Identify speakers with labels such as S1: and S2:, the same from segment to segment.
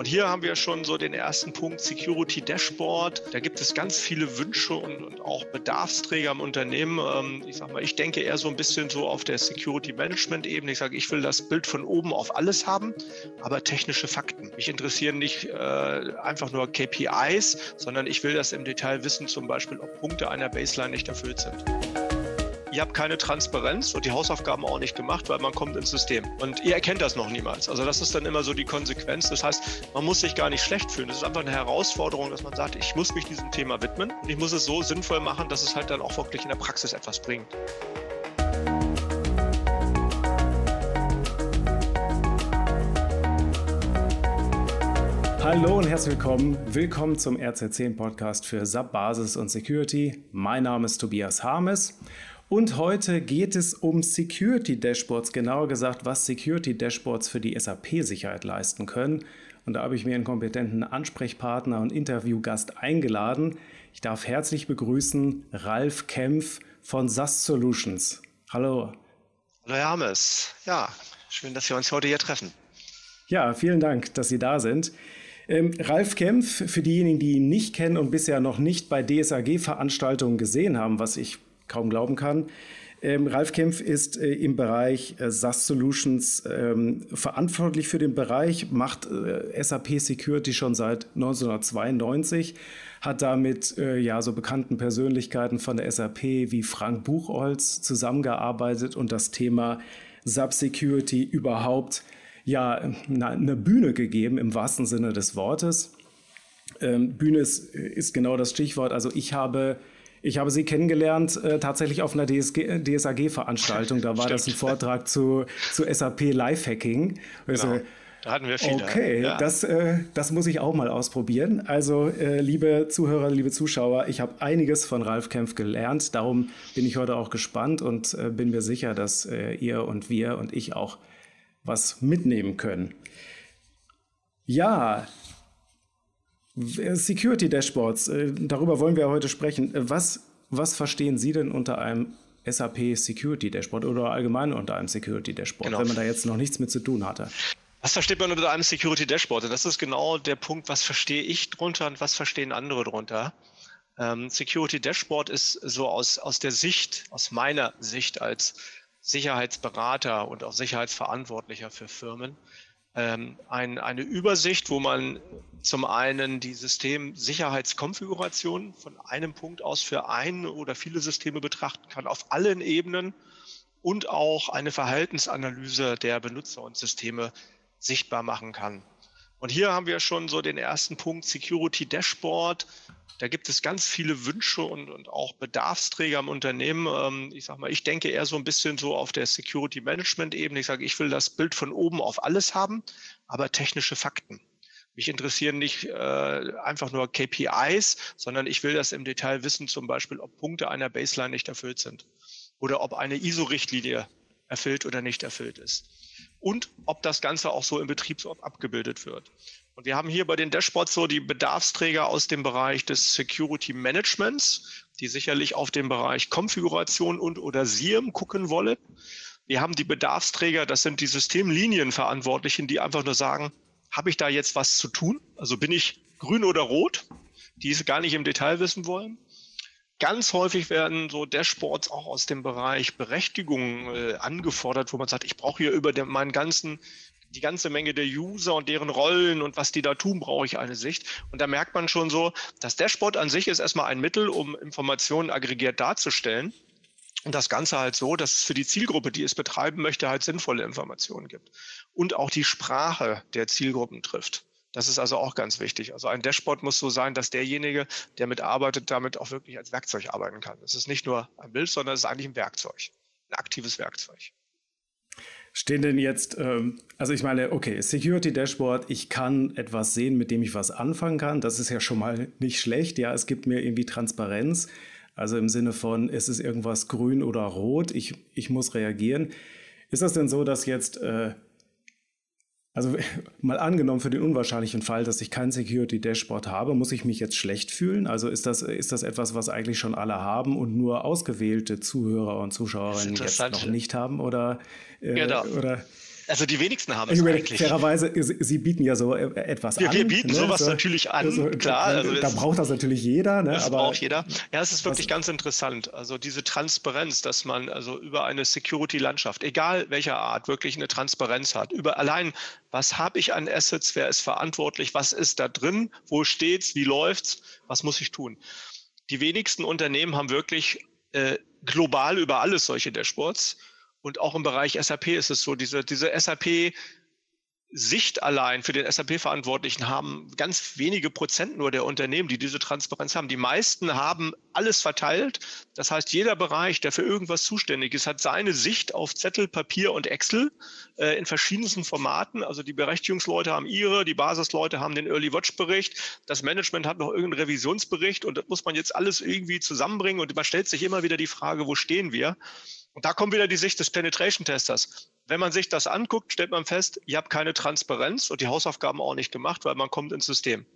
S1: Und hier haben wir schon so den ersten Punkt Security Dashboard. Da gibt es ganz viele Wünsche und, und auch Bedarfsträger im Unternehmen. Ähm, ich sag mal, ich denke eher so ein bisschen so auf der Security Management Ebene. Ich sage, ich will das Bild von oben auf alles haben, aber technische Fakten. Mich interessieren nicht äh, einfach nur KPIs, sondern ich will das im Detail wissen, zum Beispiel, ob Punkte einer Baseline nicht erfüllt sind ihr habt keine Transparenz und die Hausaufgaben auch nicht gemacht, weil man kommt ins System. Und ihr erkennt das noch niemals. Also das ist dann immer so die Konsequenz. Das heißt, man muss sich gar nicht schlecht fühlen. Das ist einfach eine Herausforderung, dass man sagt, ich muss mich diesem Thema widmen und ich muss es so sinnvoll machen, dass es halt dann auch wirklich in der Praxis etwas bringt.
S2: Hallo und herzlich willkommen. Willkommen zum RZ10 Podcast für SAP Basis und Security. Mein Name ist Tobias Harmes und heute geht es um Security Dashboards, genauer gesagt, was Security Dashboards für die SAP-Sicherheit leisten können. Und da habe ich mir einen kompetenten Ansprechpartner und Interviewgast eingeladen. Ich darf herzlich begrüßen Ralf Kempf von SAS Solutions. Hallo.
S1: Hallo Herr Hermes. Ja, schön, dass wir uns heute hier treffen.
S2: Ja, vielen Dank, dass Sie da sind. Ähm, Ralf Kempf, für diejenigen, die ihn nicht kennen und bisher noch nicht bei DSAG-Veranstaltungen gesehen haben, was ich kaum glauben kann. Ähm, Ralf Kempf ist äh, im Bereich äh, SaaS Solutions ähm, verantwortlich für den Bereich, macht äh, SAP Security schon seit 1992, hat damit äh, ja so bekannten Persönlichkeiten von der SAP wie Frank Buchholz zusammengearbeitet und das Thema SAP Security überhaupt ja eine Bühne gegeben im wahrsten Sinne des Wortes. Ähm, Bühne ist, ist genau das Stichwort. Also ich habe ich habe sie kennengelernt äh, tatsächlich auf einer DSAG-Veranstaltung. Da war Stimmt. das ein Vortrag zu, zu SAP Lifehacking.
S1: Also, genau. Da hatten wir viele.
S2: Okay, ja. das, äh, das muss ich auch mal ausprobieren. Also, äh, liebe Zuhörer, liebe Zuschauer, ich habe einiges von Ralf Kempf gelernt. Darum bin ich heute auch gespannt und äh, bin mir sicher, dass äh, ihr und wir und ich auch was mitnehmen können. Ja, Security Dashboards, äh, darüber wollen wir heute sprechen. Äh, was, was verstehen Sie denn unter einem SAP Security Dashboard oder allgemein unter einem Security Dashboard, genau. wenn man da jetzt noch nichts mit zu tun hatte?
S1: Was versteht man unter einem Security Dashboard? Und das ist genau der Punkt, was verstehe ich drunter und was verstehen andere drunter. Ähm, Security Dashboard ist so aus, aus der Sicht, aus meiner Sicht als Sicherheitsberater und auch Sicherheitsverantwortlicher für Firmen, ähm, ein, eine Übersicht, wo man zum einen die Systemsicherheitskonfiguration von einem Punkt aus für ein oder viele Systeme betrachten kann, auf allen Ebenen und auch eine Verhaltensanalyse der Benutzer und Systeme sichtbar machen kann. Und hier haben wir schon so den ersten Punkt Security Dashboard. Da gibt es ganz viele Wünsche und, und auch Bedarfsträger im Unternehmen. Ähm, ich sage mal, ich denke eher so ein bisschen so auf der Security Management Ebene. Ich sage, ich will das Bild von oben auf alles haben, aber technische Fakten. Mich interessieren nicht äh, einfach nur KPIs, sondern ich will das im Detail wissen, zum Beispiel, ob Punkte einer Baseline nicht erfüllt sind oder ob eine ISO-Richtlinie erfüllt oder nicht erfüllt ist. Und ob das Ganze auch so im Betriebsort abgebildet wird. Und wir haben hier bei den Dashboards so die Bedarfsträger aus dem Bereich des Security Managements, die sicherlich auf den Bereich Konfiguration und oder SIEM gucken wollen. Wir haben die Bedarfsträger, das sind die Systemlinienverantwortlichen, die einfach nur sagen, habe ich da jetzt was zu tun? Also bin ich grün oder rot? Die es gar nicht im Detail wissen wollen. Ganz häufig werden so Dashboards auch aus dem Bereich Berechtigung äh, angefordert, wo man sagt, ich brauche hier über den, meinen ganzen die ganze Menge der User und deren Rollen und was die da tun, brauche ich eine Sicht. Und da merkt man schon so, das Dashboard an sich ist erstmal ein Mittel, um Informationen aggregiert darzustellen. Und das Ganze halt so, dass es für die Zielgruppe, die es betreiben möchte, halt sinnvolle Informationen gibt. Und auch die Sprache der Zielgruppen trifft. Das ist also auch ganz wichtig. Also ein Dashboard muss so sein, dass derjenige, der mitarbeitet, damit auch wirklich als Werkzeug arbeiten kann. Es ist nicht nur ein Bild, sondern es ist eigentlich ein Werkzeug, ein aktives Werkzeug.
S2: Stehen denn jetzt, ähm, also ich meine, okay, Security Dashboard, ich kann etwas sehen, mit dem ich was anfangen kann. Das ist ja schon mal nicht schlecht. Ja, es gibt mir irgendwie Transparenz. Also im Sinne von, es ist irgendwas grün oder rot, ich, ich muss reagieren. Ist das denn so, dass jetzt äh, also mal angenommen für den unwahrscheinlichen Fall, dass ich kein Security Dashboard habe, muss ich mich jetzt schlecht fühlen? Also ist das, ist das etwas, was eigentlich schon alle haben und nur ausgewählte Zuhörer und Zuschauerinnen jetzt noch nicht haben? Oder,
S1: äh, genau.
S2: oder
S1: Also die wenigsten haben es
S2: eigentlich. Fairerweise, Sie bieten ja so äh, etwas
S1: wir, an. Wir bieten ne? sowas so, natürlich an,
S2: so, klar. Also da braucht das natürlich jeder. Ne?
S1: Das aber, braucht jeder. Ja, es ist wirklich was, ganz interessant. Also diese Transparenz, dass man also über eine Security-Landschaft, egal welcher Art, wirklich eine Transparenz hat. Über allein, was habe ich an Assets, wer ist verantwortlich, was ist da drin, wo steht's, wie läuft's, was muss ich tun. Die wenigsten Unternehmen haben wirklich äh, global über alles solche Dashboards. Und auch im Bereich SAP ist es so, diese, diese SAP Sicht allein für den SAP-Verantwortlichen haben ganz wenige Prozent nur der Unternehmen, die diese Transparenz haben. Die meisten haben alles verteilt. Das heißt, jeder Bereich, der für irgendwas zuständig ist, hat seine Sicht auf Zettel, Papier und Excel äh, in verschiedensten Formaten. Also die Berechtigungsleute haben ihre, die Basisleute haben den Early Watch Bericht, das Management hat noch irgendeinen Revisionsbericht und das muss man jetzt alles irgendwie zusammenbringen und man stellt sich immer wieder die Frage, wo stehen wir? Und da kommt wieder die Sicht des Penetration-Testers. Wenn man sich das anguckt, stellt man fest, ihr habt keine Transparenz und die Hausaufgaben auch nicht gemacht, weil man kommt ins System.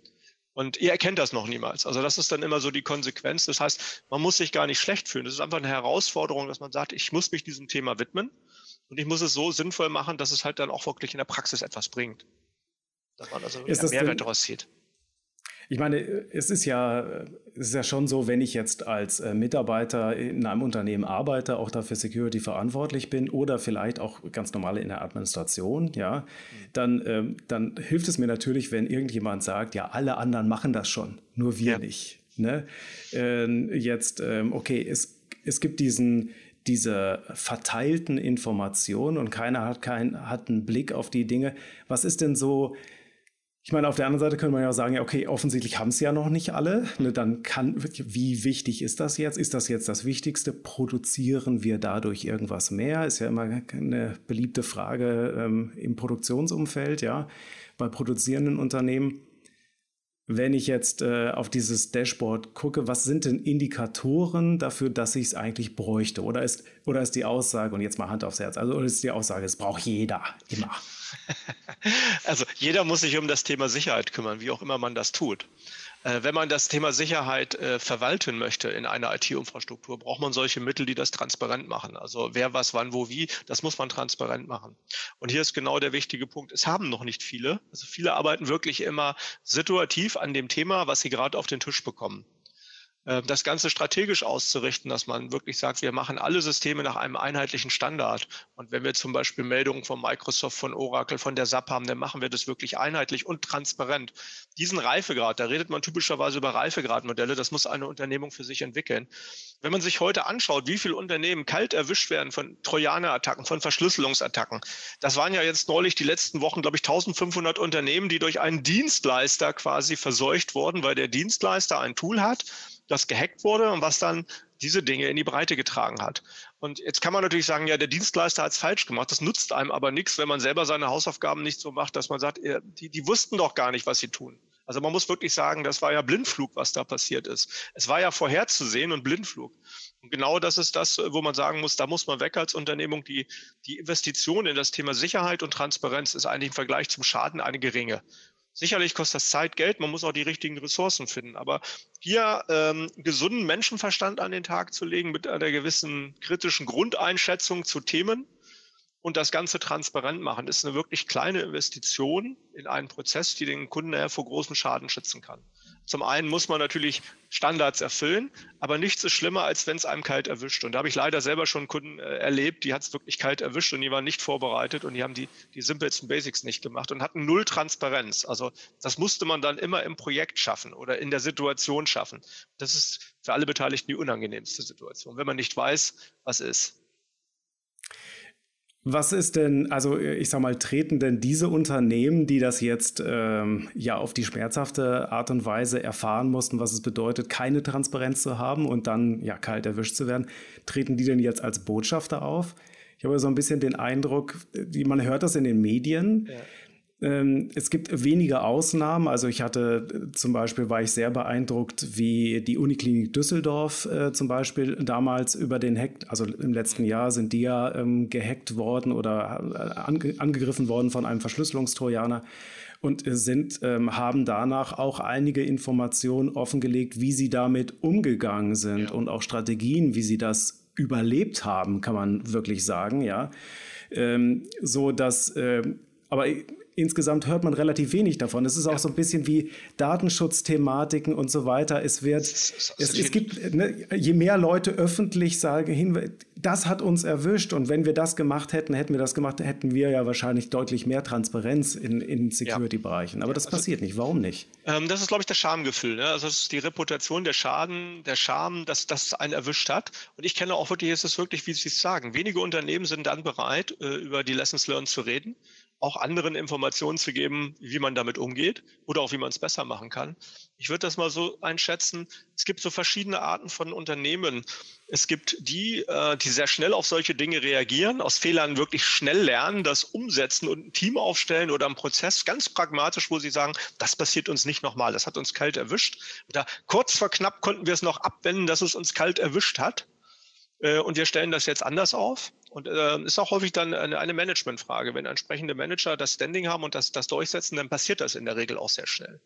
S1: Und ihr erkennt das noch niemals. Also das ist dann immer so die Konsequenz. Das heißt, man muss sich gar nicht schlecht fühlen. Das ist einfach eine Herausforderung, dass man sagt, ich muss mich diesem Thema widmen und ich muss es so sinnvoll machen, dass es halt dann auch wirklich in der Praxis etwas bringt. Dass man also ist Mehrwert daraus zieht.
S2: Ich meine, es ist ja, es ist ja schon so, wenn ich jetzt als äh, Mitarbeiter in einem Unternehmen arbeite, auch dafür Security verantwortlich bin oder vielleicht auch ganz normal in der Administration, ja, dann, ähm, dann hilft es mir natürlich, wenn irgendjemand sagt, ja, alle anderen machen das schon, nur wir ja. nicht. Ne? Ähm, jetzt, ähm, okay, es, es gibt diesen, diese verteilten Informationen und keiner hat, kein, hat einen Blick auf die Dinge. Was ist denn so, ich meine, auf der anderen Seite könnte man ja sagen, ja, okay, offensichtlich haben es ja noch nicht alle. Ne, dann kann, wie wichtig ist das jetzt? Ist das jetzt das Wichtigste? Produzieren wir dadurch irgendwas mehr? Ist ja immer eine beliebte Frage ähm, im Produktionsumfeld, ja, bei produzierenden Unternehmen. Wenn ich jetzt äh, auf dieses Dashboard gucke, was sind denn Indikatoren dafür, dass ich es eigentlich bräuchte? Oder ist, oder ist die Aussage, und jetzt mal Hand aufs Herz, also ist die Aussage, es braucht jeder immer.
S1: Also jeder muss sich um das Thema Sicherheit kümmern, wie auch immer man das tut. Äh, wenn man das Thema Sicherheit äh, verwalten möchte in einer IT-Infrastruktur, braucht man solche Mittel, die das transparent machen. Also wer was, wann, wo, wie, das muss man transparent machen. Und hier ist genau der wichtige Punkt. Es haben noch nicht viele. Also viele arbeiten wirklich immer situativ an dem Thema, was sie gerade auf den Tisch bekommen. Äh, das Ganze strategisch auszurichten, dass man wirklich sagt, wir machen alle Systeme nach einem einheitlichen Standard. Und wenn wir zum Beispiel Meldungen von Microsoft, von Oracle, von der SAP haben, dann machen wir das wirklich einheitlich und transparent. Diesen Reifegrad, da redet man typischerweise über Reifegradmodelle, das muss eine Unternehmung für sich entwickeln. Wenn man sich heute anschaut, wie viele Unternehmen kalt erwischt werden von Trojaner-Attacken, von Verschlüsselungsattacken, das waren ja jetzt neulich die letzten Wochen, glaube ich, 1500 Unternehmen, die durch einen Dienstleister quasi verseucht wurden, weil der Dienstleister ein Tool hat, das gehackt wurde und was dann diese Dinge in die Breite getragen hat. Und jetzt kann man natürlich sagen, ja, der Dienstleister hat es falsch gemacht. Das nutzt einem aber nichts, wenn man selber seine Hausaufgaben nicht so macht, dass man sagt, die, die wussten doch gar nicht, was sie tun. Also man muss wirklich sagen, das war ja Blindflug, was da passiert ist. Es war ja vorherzusehen und Blindflug. Und genau das ist das, wo man sagen muss, da muss man weg als Unternehmung. Die, die Investition in das Thema Sicherheit und Transparenz ist eigentlich im Vergleich zum Schaden eine geringe. Sicherlich kostet das Zeit, Geld, man muss auch die richtigen Ressourcen finden. Aber hier ähm, gesunden Menschenverstand an den Tag zu legen mit einer gewissen kritischen Grundeinschätzung zu Themen und das Ganze transparent machen, ist eine wirklich kleine Investition in einen Prozess, die den Kunden eher vor großen Schaden schützen kann. Zum einen muss man natürlich Standards erfüllen, aber nichts ist schlimmer, als wenn es einem kalt erwischt. Und da habe ich leider selber schon Kunden äh, erlebt, die hat es wirklich kalt erwischt und die waren nicht vorbereitet und die haben die, die simpelsten Basics nicht gemacht und hatten null Transparenz. Also das musste man dann immer im Projekt schaffen oder in der Situation schaffen. Das ist für alle Beteiligten die unangenehmste Situation, wenn man nicht weiß, was ist.
S2: Was ist denn, also ich sag mal, treten denn diese Unternehmen, die das jetzt ähm, ja auf die schmerzhafte Art und Weise erfahren mussten, was es bedeutet, keine Transparenz zu haben und dann ja kalt erwischt zu werden, treten die denn jetzt als Botschafter auf? Ich habe so ein bisschen den Eindruck, man hört das in den Medien. Ja es gibt wenige Ausnahmen. Also ich hatte äh, zum Beispiel, war ich sehr beeindruckt, wie die Uniklinik Düsseldorf äh, zum Beispiel damals über den Hack, also im letzten Jahr sind die ja ähm, gehackt worden oder äh, ange angegriffen worden von einem Verschlüsselungstrojaner und sind, ähm, haben danach auch einige Informationen offengelegt, wie sie damit umgegangen sind ja. und auch Strategien, wie sie das überlebt haben, kann man wirklich sagen, ja. Ähm, so dass, ähm, aber insgesamt hört man relativ wenig davon. Es ist auch ja. so ein bisschen wie Datenschutzthematiken und so weiter. Es wird, es, es, gibt, ne, je mehr Leute öffentlich sagen, das hat uns erwischt und wenn wir das gemacht hätten, hätten wir das gemacht, hätten wir ja wahrscheinlich deutlich mehr Transparenz in, in Security-Bereichen. Aber das also, passiert nicht. Warum nicht?
S1: Ähm, das ist, glaube ich, das Schamgefühl. Ne? Also das ist die Reputation, der Schaden, der Scham, dass das einen erwischt hat. Und ich kenne auch wirklich, es ist wirklich, wie Sie es sagen, wenige Unternehmen sind dann bereit, äh, über die Lessons learned zu reden auch anderen Informationen zu geben, wie man damit umgeht oder auch wie man es besser machen kann. Ich würde das mal so einschätzen, es gibt so verschiedene Arten von Unternehmen. Es gibt die, äh, die sehr schnell auf solche Dinge reagieren, aus Fehlern wirklich schnell lernen, das umsetzen und ein Team aufstellen oder einen Prozess ganz pragmatisch, wo sie sagen, das passiert uns nicht nochmal, das hat uns kalt erwischt. Oder kurz vor knapp konnten wir es noch abwenden, dass es uns kalt erwischt hat. Äh, und wir stellen das jetzt anders auf. Und äh, ist auch häufig dann eine, eine Managementfrage. Wenn entsprechende Manager das Standing haben und das, das durchsetzen, dann passiert das in der Regel auch sehr schnell.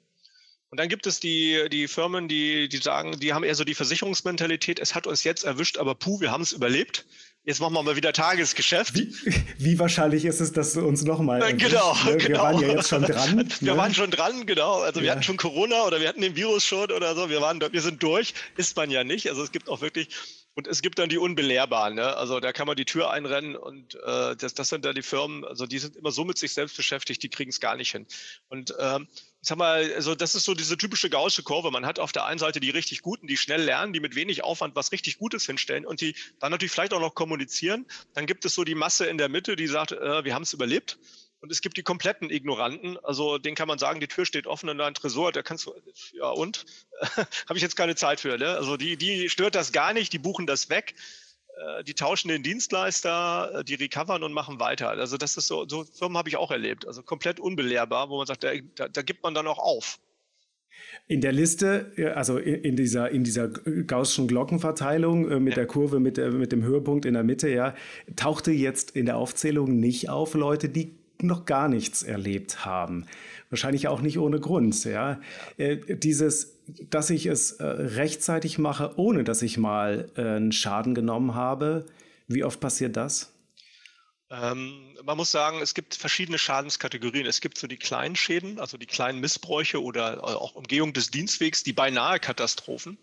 S1: Und dann gibt es die, die Firmen, die, die sagen, die haben eher so die Versicherungsmentalität, es hat uns jetzt erwischt, aber puh, wir haben es überlebt. Jetzt machen wir mal wieder Tagesgeschäft.
S2: Wie, wie wahrscheinlich ist es, dass du uns nochmal.
S1: Äh, genau,
S2: ne? Wir
S1: genau.
S2: waren ja jetzt schon dran.
S1: Wir ne? waren schon dran, genau. Also wir hatten schon Corona oder wir hatten den Virus schon oder so. Wir waren, wir sind durch. Ist man ja nicht. Also es gibt auch wirklich und es gibt dann die Unbelehrbaren. Ne? Also da kann man die Tür einrennen und äh, das, das sind dann die Firmen, also die sind immer so mit sich selbst beschäftigt, die kriegen es gar nicht hin. Und ähm, ich sag mal, also das ist so diese typische gaussche Kurve. Man hat auf der einen Seite die richtig Guten, die schnell lernen, die mit wenig Aufwand was richtig Gutes hinstellen und die dann natürlich vielleicht auch noch kommunizieren. Dann gibt es so die Masse in der Mitte, die sagt, äh, wir haben es überlebt. Und es gibt die kompletten Ignoranten, also den kann man sagen, die Tür steht offen in deinem Tresor, da kannst du, ja und? Habe ich jetzt keine Zeit für, ne? Also die, die stört das gar nicht, die buchen das weg, äh, die tauschen den Dienstleister, äh, die recovern und machen weiter. Also das ist so, so Firmen habe ich auch erlebt, also komplett unbelehrbar, wo man sagt, da, da, da gibt man dann auch auf.
S2: In der Liste, also in dieser, in dieser gaußschen Glockenverteilung äh, mit ja. der Kurve, mit, der, mit dem Höhepunkt in der Mitte, ja, tauchte jetzt in der Aufzählung nicht auf Leute, die noch gar nichts erlebt haben. Wahrscheinlich auch nicht ohne Grund. Ja? Äh, dieses, dass ich es äh, rechtzeitig mache, ohne dass ich mal äh, einen Schaden genommen habe, wie oft passiert das?
S1: Ähm, man muss sagen, es gibt verschiedene Schadenskategorien. Es gibt so die kleinen Schäden, also die kleinen Missbräuche oder auch Umgehung des Dienstwegs, die beinahe Katastrophen.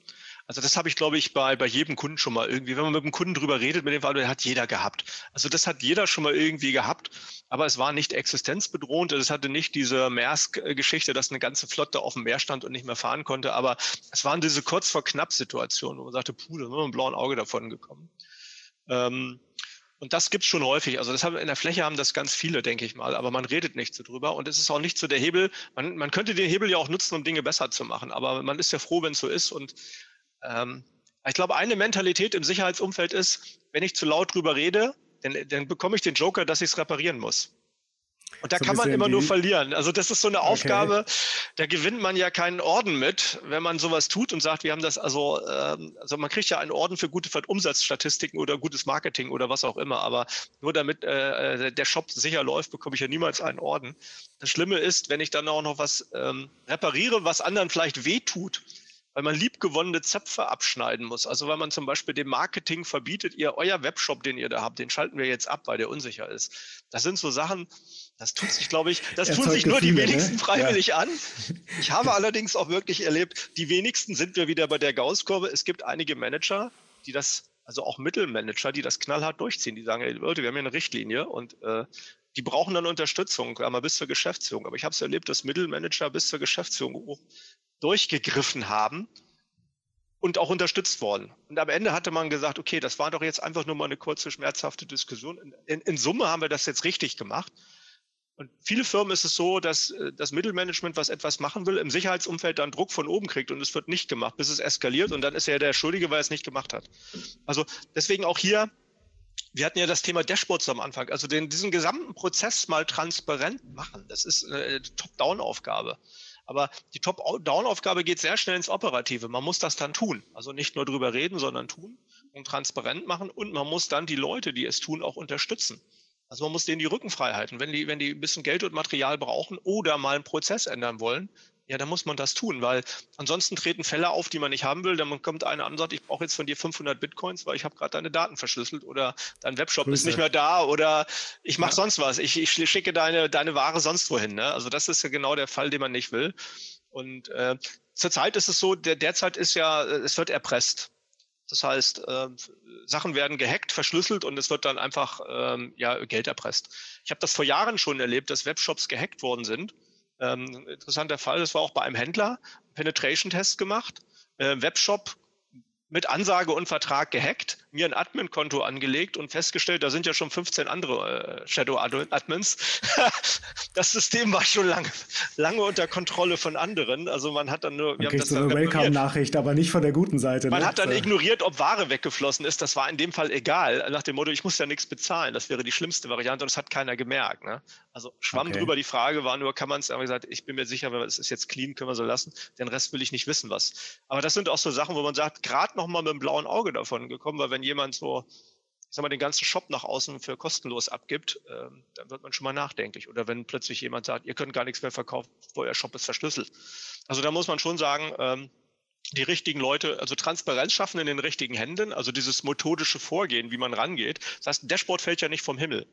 S1: Also das habe ich, glaube ich, bei, bei jedem Kunden schon mal irgendwie, wenn man mit dem Kunden drüber redet, mit dem Fall, hat jeder gehabt. Also das hat jeder schon mal irgendwie gehabt, aber es war nicht existenzbedrohend. Es hatte nicht diese Maersk-Geschichte, dass eine ganze Flotte auf dem Meer stand und nicht mehr fahren konnte, aber es waren diese kurz vor knapp Situationen, wo man sagte, puh, da sind wir mit einem blauen Auge davon gekommen. Ähm, und das gibt's schon häufig. Also das haben, in der Fläche haben das ganz viele, denke ich mal, aber man redet nicht so drüber. Und es ist auch nicht so der Hebel. Man, man könnte den Hebel ja auch nutzen, um Dinge besser zu machen. Aber man ist ja froh, wenn es so ist. Und ähm, ich glaube, eine Mentalität im Sicherheitsumfeld ist, wenn ich zu laut drüber rede, dann, dann bekomme ich den Joker, dass ich es reparieren muss. Und da so kann man immer nur verlieren. Also das ist so eine Aufgabe, okay. da gewinnt man ja keinen Orden mit, wenn man sowas tut und sagt, wir haben das, also, ähm, also man kriegt ja einen Orden für gute Umsatzstatistiken oder gutes Marketing oder was auch immer, aber nur damit äh, der Shop sicher läuft, bekomme ich ja niemals einen Orden. Das Schlimme ist, wenn ich dann auch noch was ähm, repariere, was anderen vielleicht wehtut, weil man liebgewonnene Zöpfe abschneiden muss. Also weil man zum Beispiel dem Marketing verbietet, ihr euer Webshop, den ihr da habt, den schalten wir jetzt ab, weil der unsicher ist. Das sind so Sachen, das tut sich, glaube ich, das tun sich nur die wenigsten ne? freiwillig ja. an. Ich habe allerdings auch wirklich erlebt, die wenigsten sind wir wieder bei der Gaußkurve. Es gibt einige Manager, die das, also auch Mittelmanager, die das knallhart durchziehen. Die sagen, ey Leute, wir haben hier eine Richtlinie und äh, die brauchen dann Unterstützung, einmal bis zur Geschäftsführung. Aber ich habe es erlebt, dass Mittelmanager bis zur Geschäftsführung hoch durchgegriffen haben und auch unterstützt worden. Und am Ende hatte man gesagt, okay, das war doch jetzt einfach nur mal eine kurze, schmerzhafte Diskussion. In, in Summe haben wir das jetzt richtig gemacht. Und viele Firmen ist es so, dass äh, das Mittelmanagement, was etwas machen will, im Sicherheitsumfeld dann Druck von oben kriegt und es wird nicht gemacht, bis es eskaliert und dann ist er der Schuldige, weil er es nicht gemacht hat. Also deswegen auch hier, wir hatten ja das Thema Dashboards am Anfang, also den, diesen gesamten Prozess mal transparent machen. Das ist eine Top-Down-Aufgabe. Aber die Top-Down-Aufgabe geht sehr schnell ins Operative. Man muss das dann tun. Also nicht nur drüber reden, sondern tun und transparent machen. Und man muss dann die Leute, die es tun, auch unterstützen. Also man muss denen die Rücken frei halten. Wenn die, wenn die ein bisschen Geld und Material brauchen oder mal einen Prozess ändern wollen, ja, dann muss man das tun, weil ansonsten treten Fälle auf, die man nicht haben will. Dann kommt einer an und sagt, ich brauche jetzt von dir 500 Bitcoins, weil ich habe gerade deine Daten verschlüsselt oder dein Webshop Grüße. ist nicht mehr da oder ich mache ja. sonst was. Ich, ich, schicke deine, deine Ware sonst wohin. Ne? Also das ist ja genau der Fall, den man nicht will. Und äh, zurzeit ist es so, der, derzeit ist ja, es wird erpresst. Das heißt, äh, Sachen werden gehackt, verschlüsselt und es wird dann einfach ähm, ja, Geld erpresst. Ich habe das vor Jahren schon erlebt, dass Webshops gehackt worden sind ähm, interessanter Fall, das war auch bei einem Händler, Penetration-Test gemacht, äh, Webshop mit Ansage und Vertrag gehackt, mir ein Admin-Konto angelegt und festgestellt, da sind ja schon 15 andere äh, Shadow-Admins. das System war schon lange, lange unter Kontrolle von anderen. Also man hat dann nur...
S2: Man kriegt so eine Welcome-Nachricht, aber nicht von der guten Seite.
S1: Man ne? hat dann ignoriert, ob Ware weggeflossen ist. Das war in dem Fall egal. Nach dem Motto, ich muss ja nichts bezahlen. Das wäre die schlimmste Variante und das hat keiner gemerkt. Ne? Also schwamm okay. drüber. Die Frage war nur, kann man es, aber gesagt, ich bin mir sicher, wenn es ist jetzt clean, können wir so lassen. Den Rest will ich nicht wissen, was. Aber das sind auch so Sachen, wo man sagt, gerade noch mal mit dem blauen Auge davon gekommen, weil wenn jemand so, ich sag mal, den ganzen Shop nach außen für kostenlos abgibt, ähm, dann wird man schon mal nachdenklich. Oder wenn plötzlich jemand sagt, ihr könnt gar nichts mehr verkaufen, euer Shop ist verschlüsselt. Also da muss man schon sagen, ähm, die richtigen Leute, also Transparenz schaffen in den richtigen Händen, also dieses methodische Vorgehen, wie man rangeht. Das heißt, ein Dashboard fällt ja nicht vom Himmel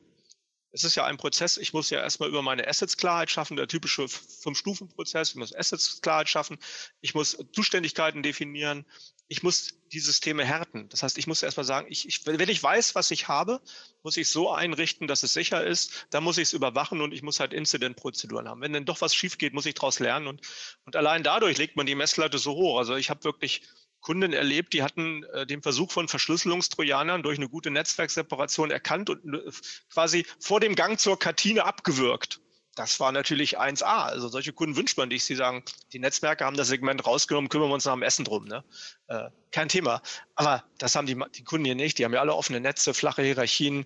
S1: es ist ja ein Prozess, ich muss ja erstmal über meine Assets Klarheit schaffen, der typische Fünf-Stufen-Prozess, ich muss Assets Klarheit schaffen, ich muss Zuständigkeiten definieren, ich muss die Systeme härten. Das heißt, ich muss erstmal sagen, ich, ich, wenn ich weiß, was ich habe, muss ich so einrichten, dass es sicher ist, dann muss ich es überwachen und ich muss halt Incident-Prozeduren haben. Wenn dann doch was schief geht, muss ich daraus lernen und, und allein dadurch legt man die Messlatte so hoch. Also ich habe wirklich Kunden erlebt, die hatten äh, den Versuch von Verschlüsselungstrojanern durch eine gute Netzwerkseparation erkannt und äh, quasi vor dem Gang zur Kartine abgewürgt. Das war natürlich 1A. Also solche Kunden wünscht man nicht. Sie sagen, die Netzwerke haben das Segment rausgenommen, kümmern wir uns nach dem Essen drum. Ne? Äh, kein Thema. Aber das haben die, die Kunden hier nicht. Die haben ja alle offene Netze, flache Hierarchien.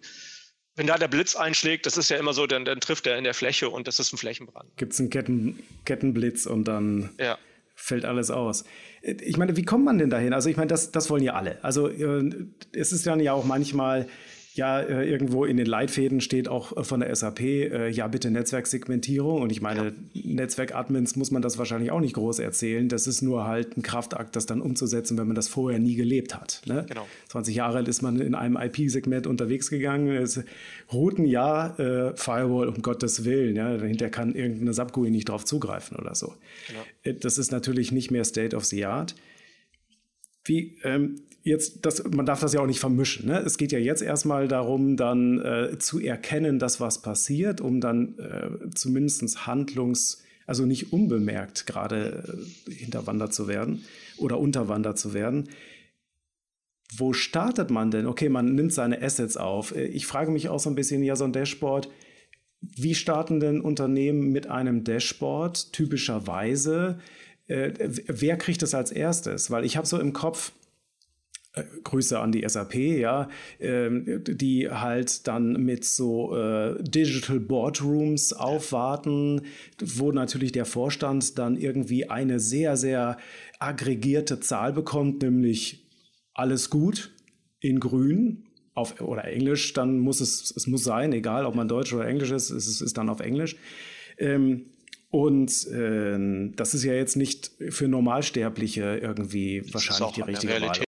S1: Wenn da der Blitz einschlägt, das ist ja immer so, dann, dann trifft er in der Fläche und das ist ein Flächenbrand.
S2: Gibt es einen Ketten, Kettenblitz und dann ja. fällt alles aus. Ich meine, wie kommt man denn dahin? Also ich meine, das, das wollen ja alle. Also äh, es ist dann ja auch manchmal ja, äh, irgendwo in den Leitfäden steht auch äh, von der SAP, äh, ja, bitte Netzwerksegmentierung. Und ich meine, ja. Netzwerkadmins muss man das wahrscheinlich auch nicht groß erzählen. Das ist nur halt ein Kraftakt, das dann umzusetzen, wenn man das vorher nie gelebt hat. Ne? Genau. 20 Jahre alt ist man in einem IP-Segment unterwegs gegangen. Es, Routen ja, äh, Firewall um Gottes Willen. Ja, dahinter kann irgendeine Subgui nicht drauf zugreifen oder so. Genau. Das ist natürlich nicht mehr State of the Art. Wie, ähm, jetzt, das, man darf das ja auch nicht vermischen. Ne? Es geht ja jetzt erstmal darum, dann äh, zu erkennen, dass was passiert, um dann äh, zumindest Handlungs-, also nicht unbemerkt gerade äh, hinterwandert zu werden oder unterwandert zu werden. Wo startet man denn? Okay, man nimmt seine Assets auf. Äh, ich frage mich auch so ein bisschen, ja, so ein Dashboard, wie starten denn Unternehmen mit einem Dashboard typischerweise? Äh, wer kriegt es als erstes? Weil ich habe so im Kopf, Grüße an die SAP, ja, ähm, die halt dann mit so äh, Digital Boardrooms aufwarten, wo natürlich der Vorstand dann irgendwie eine sehr, sehr aggregierte Zahl bekommt, nämlich alles gut in grün auf, oder Englisch, dann muss es, es muss sein, egal ob man Deutsch oder Englisch ist, es ist, ist dann auf Englisch. Ähm, und äh, das ist ja jetzt nicht für Normalsterbliche irgendwie wahrscheinlich die richtige Wahl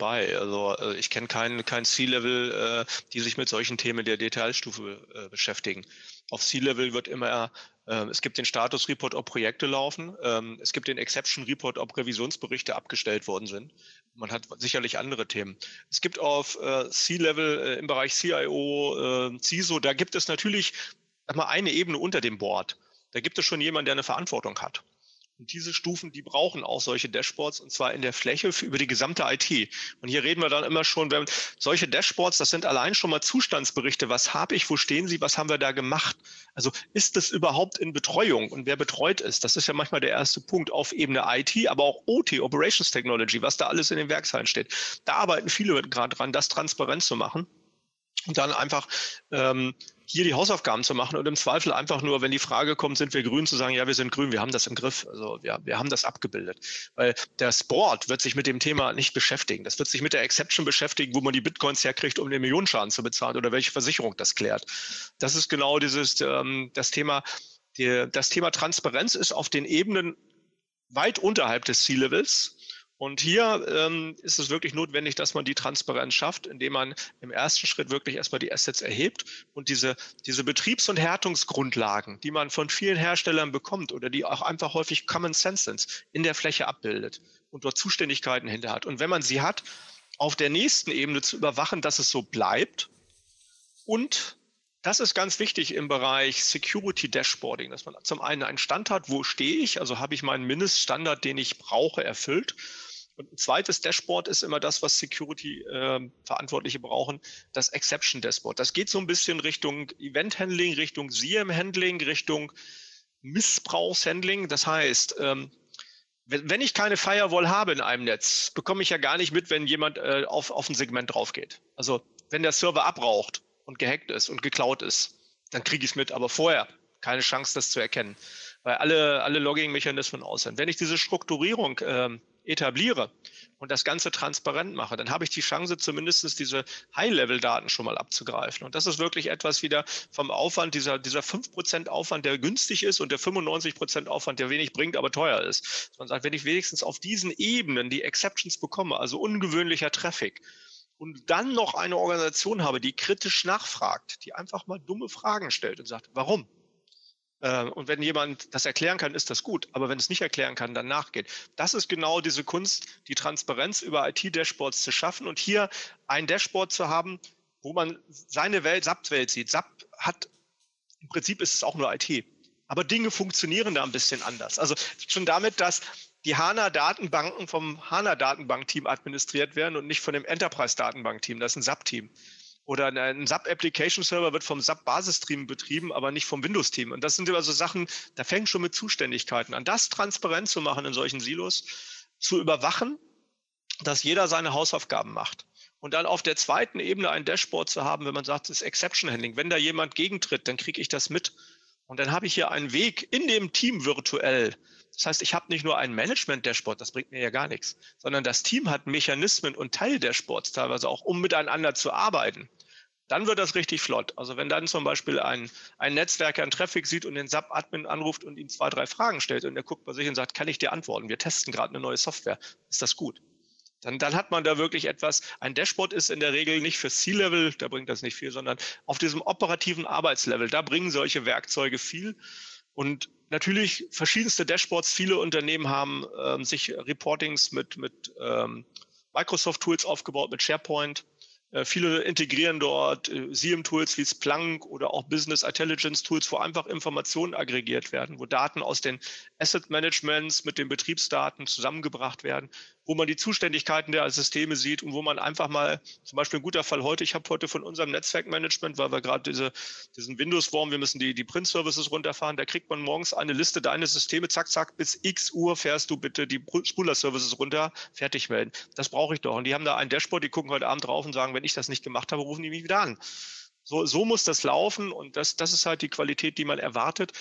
S1: bei. Also äh, ich kenne kein, kein C-Level, äh, die sich mit solchen Themen der Detailstufe äh, beschäftigen. Auf C-Level wird immer, äh, es gibt den Status-Report, ob Projekte laufen. Ähm, es gibt den Exception-Report, ob Revisionsberichte abgestellt worden sind. Man hat sicherlich andere Themen. Es gibt auf C-Level im Bereich CIO, CISO, da gibt es natürlich mal eine Ebene unter dem Board. Da gibt es schon jemanden, der eine Verantwortung hat. Und diese Stufen, die brauchen auch solche Dashboards und zwar in der Fläche für, über die gesamte IT. Und hier reden wir dann immer schon, wenn solche Dashboards, das sind allein schon mal Zustandsberichte. Was habe ich, wo stehen sie, was haben wir da gemacht? Also ist das überhaupt in Betreuung und wer betreut ist? Das ist ja manchmal der erste Punkt auf Ebene IT, aber auch OT, Operations Technology, was da alles in den Werkshallen steht. Da arbeiten viele gerade dran, das transparent zu machen und dann einfach ähm, hier die Hausaufgaben zu machen und im Zweifel einfach nur, wenn die Frage kommt, sind wir grün, zu sagen, ja, wir sind grün, wir haben das im Griff. Also ja, wir haben das abgebildet. Weil der Sport wird sich mit dem Thema nicht beschäftigen. Das wird sich mit der Exception beschäftigen, wo man die Bitcoins herkriegt, um den Millionenschaden zu bezahlen oder welche Versicherung das klärt. Das ist genau dieses ähm, das Thema, Die, das Thema Transparenz ist auf den Ebenen weit unterhalb des C-Levels. Und hier ähm, ist es wirklich notwendig, dass man die Transparenz schafft, indem man im ersten Schritt wirklich erstmal die Assets erhebt und diese, diese Betriebs- und Härtungsgrundlagen, die man von vielen Herstellern bekommt oder die auch einfach häufig Common Sense sind, in der Fläche abbildet und dort Zuständigkeiten hinter hat. Und wenn man sie hat, auf der nächsten Ebene zu überwachen, dass es so bleibt und das ist ganz wichtig im Bereich Security Dashboarding, dass man zum einen einen Stand hat, wo stehe ich, also habe ich meinen Mindeststandard, den ich brauche, erfüllt. Und ein zweites Dashboard ist immer das, was Security-Verantwortliche ähm, äh, brauchen, das Exception Dashboard. Das geht so ein bisschen Richtung Event Handling, Richtung CM Handling, Richtung Missbrauchshandling. Das heißt, ähm, wenn ich keine Firewall habe in einem Netz, bekomme ich ja gar nicht mit, wenn jemand äh, auf, auf ein Segment drauf geht. Also wenn der Server abraucht, und gehackt ist und geklaut ist, dann kriege ich es mit. Aber vorher keine Chance, das zu erkennen, weil alle, alle Logging-Mechanismen aus sind. Wenn ich diese Strukturierung äh, etabliere und das Ganze transparent mache, dann habe ich die Chance, zumindest diese High-Level-Daten schon mal abzugreifen. Und das ist wirklich etwas wieder vom Aufwand, dieser, dieser 5% Aufwand, der günstig ist und der 95% Aufwand, der wenig bringt, aber teuer ist. Man sagt, wenn ich wenigstens auf diesen Ebenen die Exceptions bekomme, also ungewöhnlicher Traffic, und dann noch eine Organisation habe, die kritisch nachfragt, die einfach mal dumme Fragen stellt und sagt, warum? Äh, und wenn jemand das erklären kann, ist das gut. Aber wenn es nicht erklären kann, dann nachgeht. Das ist genau diese Kunst, die Transparenz über IT-Dashboards zu schaffen und hier ein Dashboard zu haben, wo man seine Welt, SAP-Welt sieht. SAP hat, im Prinzip ist es auch nur IT. Aber Dinge funktionieren da ein bisschen anders. Also schon damit, dass die HANA-Datenbanken vom HANA-Datenbank-Team administriert werden und nicht von dem Enterprise-Datenbank-Team. Das ist ein SAP-Team. Oder ein SAP-Application-Server wird vom SAP-Basisteam betrieben, aber nicht vom Windows-Team. Und das sind also Sachen, da fängt schon mit Zuständigkeiten an. Das transparent zu machen in solchen Silos, zu überwachen, dass jeder seine Hausaufgaben macht. Und dann auf der zweiten Ebene ein Dashboard zu haben, wenn man sagt, das ist Exception Handling. Wenn da jemand gegentritt, dann kriege ich das mit. Und dann habe ich hier einen Weg in dem Team virtuell, das heißt, ich habe nicht nur ein Management-Dashboard, das bringt mir ja gar nichts, sondern das Team hat Mechanismen und Teil-Dashboards teilweise auch, um miteinander zu arbeiten. Dann wird das richtig flott. Also wenn dann zum Beispiel ein, ein Netzwerker einen Traffic sieht und den SAP-Admin anruft und ihm zwei, drei Fragen stellt und er guckt bei sich und sagt, kann ich dir antworten? Wir testen gerade eine neue Software. Ist das gut? Dann, dann hat man da wirklich etwas. Ein Dashboard ist in der Regel nicht für C-Level, da bringt das nicht viel, sondern auf diesem operativen Arbeitslevel, da bringen solche Werkzeuge viel. Und natürlich verschiedenste Dashboards. Viele Unternehmen haben ähm, sich Reportings mit, mit ähm, Microsoft-Tools aufgebaut, mit SharePoint. Äh, viele integrieren dort äh, SIEM-Tools wie Splunk oder auch Business Intelligence-Tools, wo einfach Informationen aggregiert werden, wo Daten aus den Asset-Managements mit den Betriebsdaten zusammengebracht werden, wo man die Zuständigkeiten der Systeme sieht und wo man einfach mal, zum Beispiel ein guter Fall heute, ich habe heute von unserem Netzwerkmanagement, weil wir gerade diese, diesen Windows-Worm, wir müssen die, die Print-Services runterfahren, da kriegt man morgens eine Liste deine Systeme, zack, zack, bis x Uhr fährst du bitte die Spooler-Services runter, fertig melden. Das brauche ich doch. Und die haben da ein Dashboard, die gucken heute Abend drauf und sagen, wenn ich das nicht gemacht habe, rufen die mich wieder an. So, so muss das laufen und das, das ist halt die Qualität, die man erwartet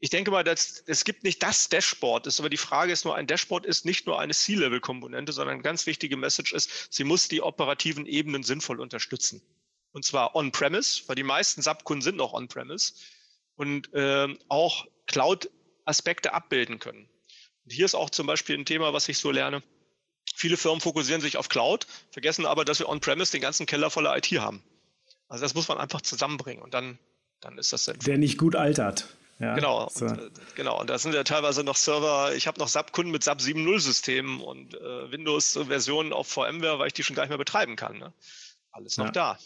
S1: ich denke mal, dass, es gibt nicht das Dashboard, ist aber die Frage ist nur, ein Dashboard ist nicht nur eine C-Level-Komponente, sondern eine ganz wichtige Message ist, sie muss die operativen Ebenen sinnvoll unterstützen. Und zwar on-premise, weil die meisten SAP-Kunden sind noch on-premise und äh, auch Cloud-Aspekte abbilden können. Und hier ist auch zum Beispiel ein Thema, was ich so lerne. Viele Firmen fokussieren sich auf Cloud, vergessen aber, dass wir on-premise den ganzen Keller voller IT haben. Also das muss man einfach zusammenbringen und dann, dann ist das sinnvoll.
S2: Der nicht gut altert.
S1: Ja, genau, so. und, äh, genau. Und da sind ja teilweise noch Server, ich habe noch SAP-Kunden mit SAP 7.0-Systemen und äh, Windows-Versionen auf VMware, weil ich die schon gar nicht mehr betreiben kann. Ne? Alles noch ja. da.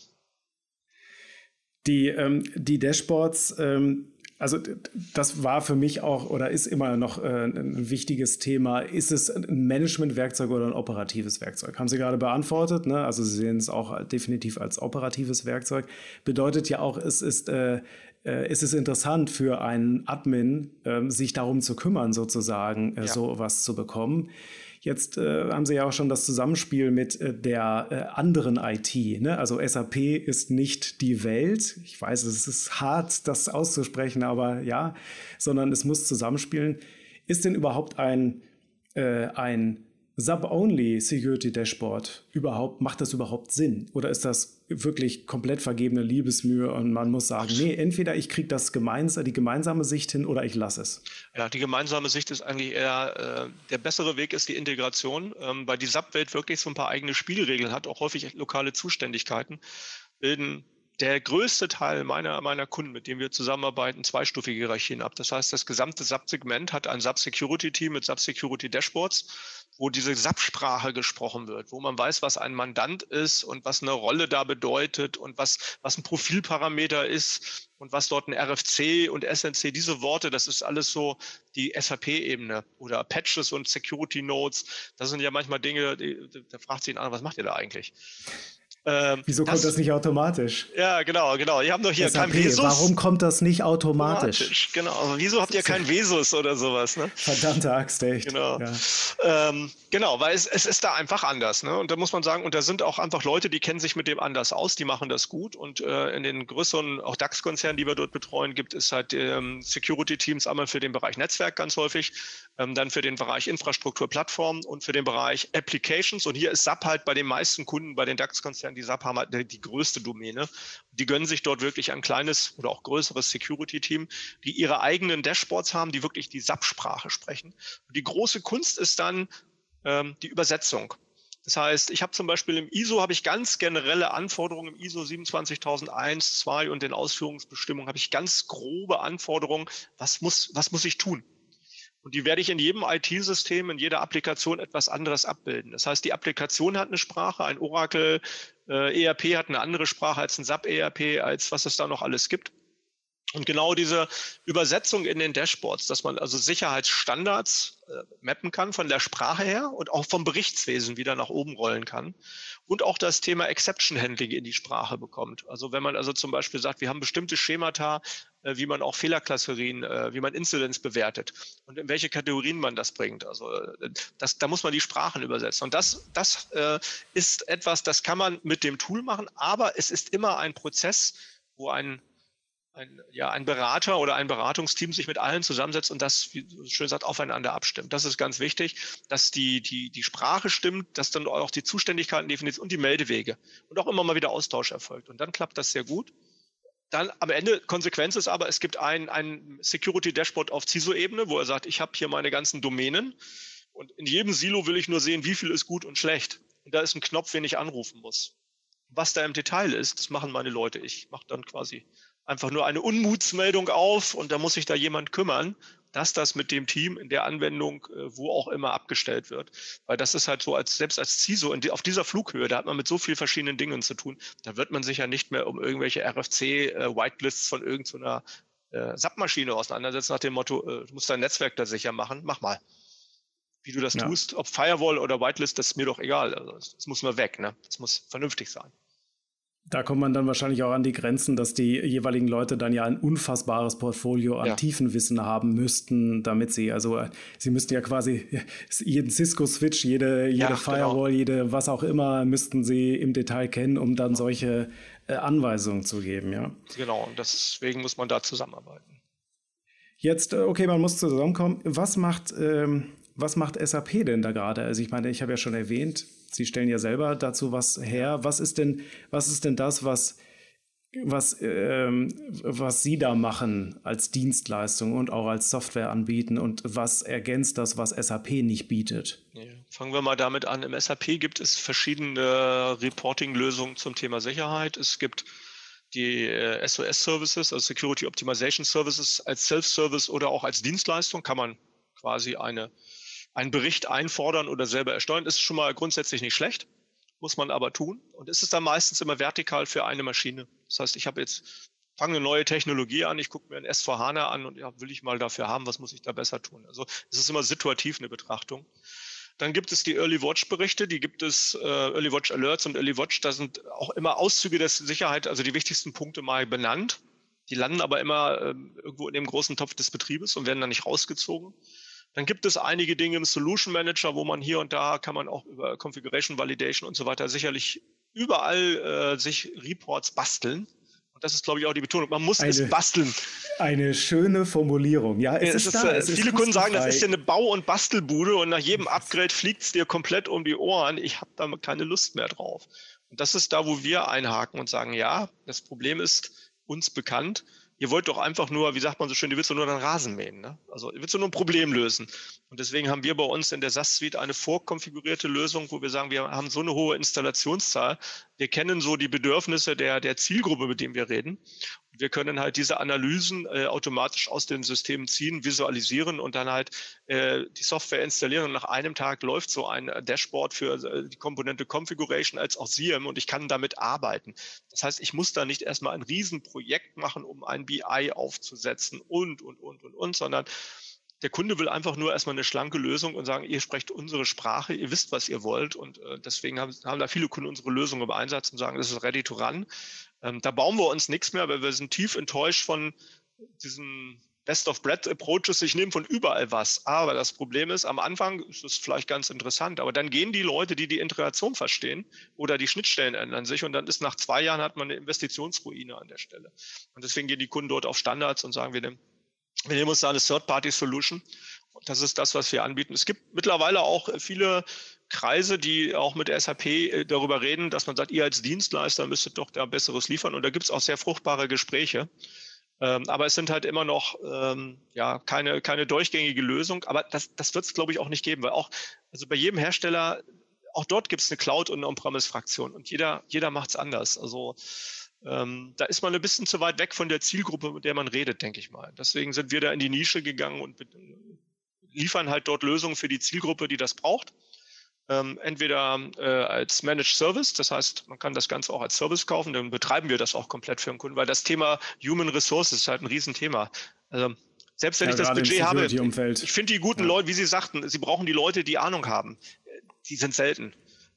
S2: Die, ähm, die Dashboards, ähm, also das war für mich auch oder ist immer noch äh, ein wichtiges Thema. Ist es ein Managementwerkzeug oder ein operatives Werkzeug? Haben Sie gerade beantwortet. Ne? Also Sie sehen es auch definitiv als operatives Werkzeug. Bedeutet ja auch, es ist äh, äh, ist es interessant für einen Admin, äh, sich darum zu kümmern, sozusagen äh, ja. so was zu bekommen. Jetzt äh, haben Sie ja auch schon das Zusammenspiel mit äh, der äh, anderen IT. Ne? Also SAP ist nicht die Welt. Ich weiß, es ist hart, das auszusprechen, aber ja, sondern es muss zusammenspielen. Ist denn überhaupt ein, ein Sub-Only Security Dashboard überhaupt, macht das überhaupt Sinn? Oder ist das wirklich komplett vergebene Liebesmühe und man muss sagen, nee, entweder ich kriege das gemeins die gemeinsame Sicht hin oder ich lasse es?
S1: Ja, die gemeinsame Sicht ist eigentlich eher, äh, der bessere Weg ist die Integration, ähm, weil die SAP-Welt wirklich so ein paar eigene Spielregeln hat, auch häufig lokale Zuständigkeiten, bilden der größte Teil meiner, meiner Kunden, mit denen wir zusammenarbeiten, zweistufige Hierarchien ab. Das heißt, das gesamte SAP-Segment hat ein SAP-Security-Team mit SAP-Security-Dashboards wo diese SAP-Sprache gesprochen wird, wo man weiß, was ein Mandant ist und was eine Rolle da bedeutet und was, was ein Profilparameter ist und was dort ein RFC und SNC, diese Worte, das ist alles so die SAP-Ebene oder Patches und Security Notes. Das sind ja manchmal Dinge, die, da fragt sich ein anderer, was macht ihr da eigentlich?
S2: Ähm, Wieso kommt das, das, nicht automatisch?
S1: Ja, genau, genau. Ihr habt doch hier SAP, kein Vesus.
S2: Warum kommt das nicht automatisch? automatisch
S1: genau. Aber wieso habt ihr kein Vesus oder sowas? Ne?
S2: Verdammte Axt, echt.
S1: Genau. Ja. Ähm, genau, weil es, es ist da einfach anders. Ne? Und da muss man sagen, und da sind auch einfach Leute, die kennen sich mit dem anders aus, die machen das gut. Und äh, in den größeren, auch DAX-Konzernen, die wir dort betreuen, gibt es halt ähm, Security-Teams einmal für den Bereich Netzwerk ganz häufig, ähm, dann für den Bereich Infrastruktur, Plattform und für den Bereich Applications. Und hier ist SAP halt bei den meisten Kunden, bei den DAX-Konzernen, die SAP haben halt die größte Domäne. Die gönnen sich dort wirklich ein kleines oder auch größeres Security-Team, die ihre eigenen Dashboards haben, die wirklich die SAP-Sprache sprechen. Und die große Kunst ist dann ähm, die Übersetzung. Das heißt, ich habe zum Beispiel im ISO habe ich ganz generelle Anforderungen im ISO 27001, 2 und den Ausführungsbestimmungen habe ich ganz grobe Anforderungen. Was muss, was muss ich tun? Und die werde ich in jedem IT-System, in jeder Applikation etwas anderes abbilden. Das heißt, die Applikation hat eine Sprache, ein Oracle äh, ERP hat eine andere Sprache als ein SAP ERP, als was es da noch alles gibt. Und genau diese Übersetzung in den Dashboards, dass man also Sicherheitsstandards äh, mappen kann von der Sprache her und auch vom Berichtswesen wieder nach oben rollen kann und auch das Thema Exception Handling in die Sprache bekommt. Also wenn man also zum Beispiel sagt, wir haben bestimmte Schemata, äh, wie man auch Fehlerklasserien, äh, wie man Inzidenz bewertet und in welche Kategorien man das bringt. Also äh, das, da muss man die Sprachen übersetzen. Und das, das äh, ist etwas, das kann man mit dem Tool machen, aber es ist immer ein Prozess, wo ein ein, ja, ein Berater oder ein Beratungsteam sich mit allen zusammensetzt und das, wie schön sagt, aufeinander abstimmt. Das ist ganz wichtig, dass die, die, die Sprache stimmt, dass dann auch die Zuständigkeiten definiert und die Meldewege und auch immer mal wieder Austausch erfolgt. Und dann klappt das sehr gut. Dann am Ende, Konsequenz ist aber, es gibt ein, ein Security-Dashboard auf CISO-Ebene, wo er sagt, ich habe hier meine ganzen Domänen und in jedem Silo will ich nur sehen, wie viel ist gut und schlecht. Und da ist ein Knopf, den ich anrufen muss. Was da im Detail ist, das machen meine Leute. Ich mache dann quasi einfach nur eine Unmutsmeldung auf und da muss sich da jemand kümmern, dass das mit dem Team in der Anwendung, äh, wo auch immer, abgestellt wird. Weil das ist halt so, als selbst als CISO die, auf dieser Flughöhe, da hat man mit so vielen verschiedenen Dingen zu tun, da wird man sich ja nicht mehr um irgendwelche RFC-Whitelists äh, von irgendeiner so äh, SAP-Maschine auseinandersetzen, nach dem Motto, äh, du musst dein Netzwerk da sicher machen, mach mal. Wie du das ja. tust, ob Firewall oder Whitelist, das ist mir doch egal. Also, das muss mal weg, ne? Das muss vernünftig sein.
S2: Da kommt man dann wahrscheinlich auch an die Grenzen, dass die jeweiligen Leute dann ja ein unfassbares Portfolio an ja. Tiefenwissen haben müssten, damit sie, also sie müssten ja quasi jeden Cisco-Switch, jede, jede ja, genau. Firewall, genau. jede was auch immer, müssten sie im Detail kennen, um dann solche äh, Anweisungen zu geben, ja.
S1: Genau, und deswegen muss man da zusammenarbeiten.
S2: Jetzt, äh, okay, man muss zusammenkommen. Was macht, ähm, was macht SAP denn da gerade? Also ich meine, ich habe ja schon erwähnt, Sie stellen ja selber dazu was her. Was ist denn, was ist denn das, was, was, ähm, was Sie da machen als Dienstleistung und auch als Software anbieten und was ergänzt das, was SAP nicht bietet?
S1: Ja, fangen wir mal damit an. Im SAP gibt es verschiedene Reporting-Lösungen zum Thema Sicherheit. Es gibt die äh, SOS-Services, also Security Optimization Services als Self-Service oder auch als Dienstleistung kann man quasi eine einen Bericht einfordern oder selber ersteuern, ist schon mal grundsätzlich nicht schlecht, muss man aber tun. Und es ist dann meistens immer vertikal für eine Maschine. Das heißt, ich habe jetzt, fange eine neue Technologie an, ich gucke mir ein S4HANA an und ja, will ich mal dafür haben, was muss ich da besser tun? Also es ist immer situativ eine Betrachtung. Dann gibt es die Early Watch Berichte, die gibt es äh, Early Watch Alerts und Early Watch, da sind auch immer Auszüge der Sicherheit, also die wichtigsten Punkte mal benannt. Die landen aber immer äh, irgendwo in dem großen Topf des Betriebes und werden dann nicht rausgezogen. Dann gibt es einige Dinge im Solution Manager, wo man hier und da kann man auch über Configuration Validation und so weiter sicherlich überall äh, sich Reports basteln das ist, glaube ich, auch die Betonung. Man muss eine, es basteln.
S2: Eine schöne Formulierung. Ja,
S1: es, es ist, da, es viele ist Kunden sagen, das ist ja eine Bau- und Bastelbude und nach jedem Upgrade fliegt es dir komplett um die Ohren. Ich habe da keine Lust mehr drauf. Und das ist da, wo wir einhaken und sagen, ja, das Problem ist uns bekannt ihr wollt doch einfach nur, wie sagt man so schön, ihr willst doch nur den Rasen mähen. Ne? Also ihr willst nur ein Problem lösen. Und deswegen haben wir bei uns in der SAS-Suite eine vorkonfigurierte Lösung, wo wir sagen, wir haben so eine hohe Installationszahl. Wir kennen so die Bedürfnisse der, der Zielgruppe, mit dem wir reden. Und wir können halt diese Analysen äh, automatisch aus den Systemen ziehen, visualisieren und dann halt äh, die Software installieren. Und nach einem Tag läuft so ein Dashboard für äh, die Komponente Configuration als auch SIEM und ich kann damit arbeiten. Das heißt, ich muss da nicht erstmal ein Riesenprojekt machen, um ein BI aufzusetzen und, und, und, und, und, sondern der Kunde will einfach nur erstmal eine schlanke Lösung und sagen, ihr sprecht unsere Sprache, ihr wisst, was ihr wollt. Und äh, deswegen haben, haben, da viele Kunden unsere Lösung im Einsatz und sagen, das ist ready to run. Ähm, da bauen wir uns nichts mehr, weil wir sind tief enttäuscht von diesen Best of Bread Approaches. Ich nehme von überall was. Aber das Problem ist, am Anfang ist es vielleicht ganz interessant, aber dann gehen die Leute, die die Integration verstehen oder die Schnittstellen ändern sich und dann ist nach zwei Jahren hat man eine Investitionsruine an der Stelle. Und deswegen gehen die Kunden dort auf Standards und sagen, wir nehmen wir nehmen uns da eine Third-Party-Solution. Das ist das, was wir anbieten. Es gibt mittlerweile auch viele Kreise, die auch mit SAP äh, darüber reden, dass man sagt, ihr als Dienstleister müsstet doch da Besseres liefern. Und da gibt es auch sehr fruchtbare Gespräche. Ähm, aber es sind halt immer noch ähm, ja, keine, keine durchgängige Lösung. Aber das, das wird es, glaube ich, auch nicht geben, weil auch, also bei jedem Hersteller, auch dort gibt es eine Cloud- und eine On-Premise-Fraktion und jeder, jeder macht es anders. Also ähm, da ist man ein bisschen zu weit weg von der Zielgruppe, mit der man redet, denke ich mal. Deswegen sind wir da in die Nische gegangen und liefern halt dort Lösungen für die Zielgruppe, die das braucht. Ähm, entweder äh, als Managed Service, das heißt, man kann das Ganze auch als Service kaufen, dann betreiben wir das auch komplett für den Kunden, weil das Thema Human Resources ist halt ein Riesenthema. Also, selbst wenn ja, ich das Budget habe, ich finde die guten ja. Leute, wie Sie sagten, Sie brauchen die Leute, die Ahnung haben. Die sind selten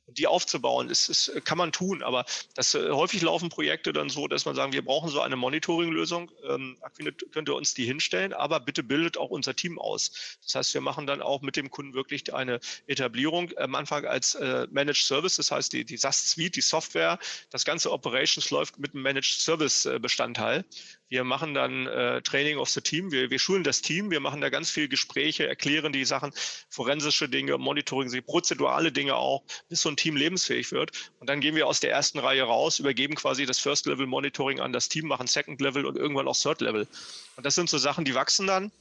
S1: die aufzubauen, ist, ist, kann man tun. Aber das, äh, häufig laufen Projekte dann so, dass man sagen, wir brauchen so eine Monitoring-Lösung. Ähm, Aquinet könnte uns die hinstellen, aber bitte bildet auch unser Team aus. Das heißt, wir machen dann auch mit dem Kunden wirklich eine Etablierung am Anfang als äh, Managed Service. Das heißt, die, die SaaS-Suite, die Software, das ganze Operations läuft mit einem Managed Service-Bestandteil. Wir machen dann äh, Training of the Team, wir, wir schulen das Team, wir machen da ganz viele Gespräche, erklären die Sachen, forensische Dinge, Monitoring, prozedurale Dinge auch, bis so ein Team lebensfähig wird. Und dann gehen wir aus der ersten Reihe raus, übergeben quasi das First Level Monitoring an das Team, machen Second Level und irgendwann auch Third Level. Und das sind so Sachen, die wachsen dann.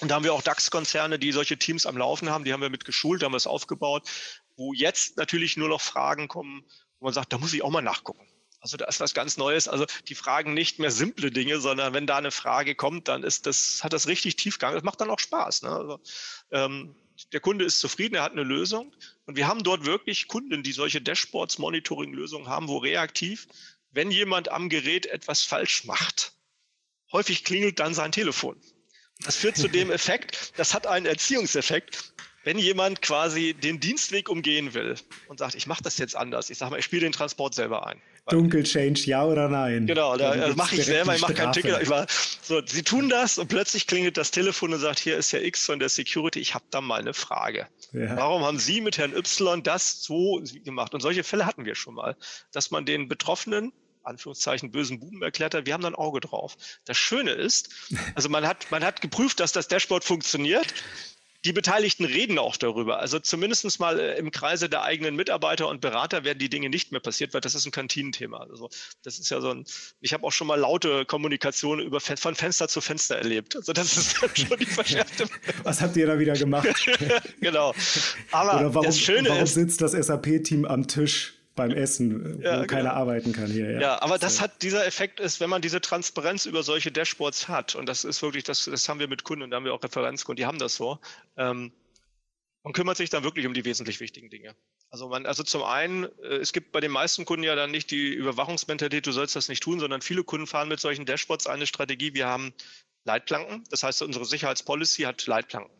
S1: Und da haben wir auch DAX-Konzerne, die solche Teams am Laufen haben, die haben wir mit geschult, haben wir es aufgebaut, wo jetzt natürlich nur noch Fragen kommen, wo man sagt, da muss ich auch mal nachgucken. Also da ist was ganz Neues. Also die fragen nicht mehr simple Dinge, sondern wenn da eine Frage kommt, dann ist das, hat das richtig Tiefgang. Das macht dann auch Spaß. Ne? Also, ähm, der Kunde ist zufrieden, er hat eine Lösung. Und wir haben dort wirklich Kunden, die solche Dashboards, Monitoring-Lösungen haben, wo reaktiv, wenn jemand am Gerät etwas falsch macht, häufig klingelt dann sein Telefon. Das führt zu dem Effekt, das hat einen Erziehungseffekt. Wenn jemand quasi den Dienstweg umgehen will und sagt, ich mache das jetzt anders, ich sage mal, ich spiele den Transport selber ein,
S2: Dunkelchange, ja oder nein?
S1: Genau, da also mache ich selber, ich mache kein Ticket. Ich war, so, sie tun das und plötzlich klingelt das Telefon und sagt, hier ist ja X von der Security, ich habe da mal eine Frage. Ja. Warum haben Sie mit Herrn Y das so gemacht? Und solche Fälle hatten wir schon mal, dass man den Betroffenen Anführungszeichen bösen Buben erklärt hat, wir haben da ein Auge drauf. Das Schöne ist, also man hat, man hat geprüft, dass das Dashboard funktioniert die Beteiligten reden auch darüber. Also zumindest mal äh, im Kreise der eigenen Mitarbeiter und Berater werden die Dinge nicht mehr passiert, weil das ist ein Kantinenthema. Also das ist ja so ein, ich habe auch schon mal laute Kommunikation über, von Fenster zu Fenster erlebt. Also das ist schon die verschärfte.
S2: Was habt ihr da wieder gemacht?
S1: genau. Aber
S2: Oder warum, das Schöne warum ist, sitzt das SAP-Team am Tisch? Beim Essen, wo ja, keiner genau. arbeiten kann hier.
S1: Ja, ja aber so. das hat, dieser Effekt ist, wenn man diese Transparenz über solche Dashboards hat, und das ist wirklich, das, das haben wir mit Kunden und da haben wir auch Referenzkunden, die haben das so, ähm, man kümmert sich dann wirklich um die wesentlich wichtigen Dinge. Also man, also zum einen, äh, es gibt bei den meisten Kunden ja dann nicht die Überwachungsmentalität, du sollst das nicht tun, sondern viele Kunden fahren mit solchen Dashboards eine Strategie. Wir haben Leitplanken, das heißt, unsere Sicherheitspolicy hat Leitplanken.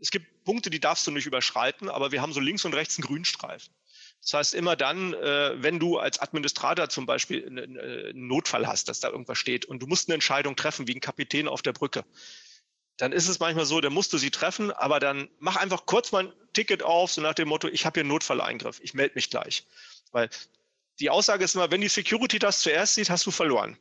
S1: Es gibt Punkte, die darfst du nicht überschreiten, aber wir haben so links und rechts einen Grünstreifen. Das heißt, immer dann, äh, wenn du als Administrator zum Beispiel einen, einen Notfall hast, dass da irgendwas steht und du musst eine Entscheidung treffen, wie ein Kapitän auf der Brücke, dann ist es manchmal so, dann musst du sie treffen, aber dann mach einfach kurz mal ein Ticket auf, so nach dem Motto, ich habe hier einen Notfalleingriff, ich melde mich gleich. Weil die Aussage ist immer, wenn die Security das zuerst sieht, hast du verloren.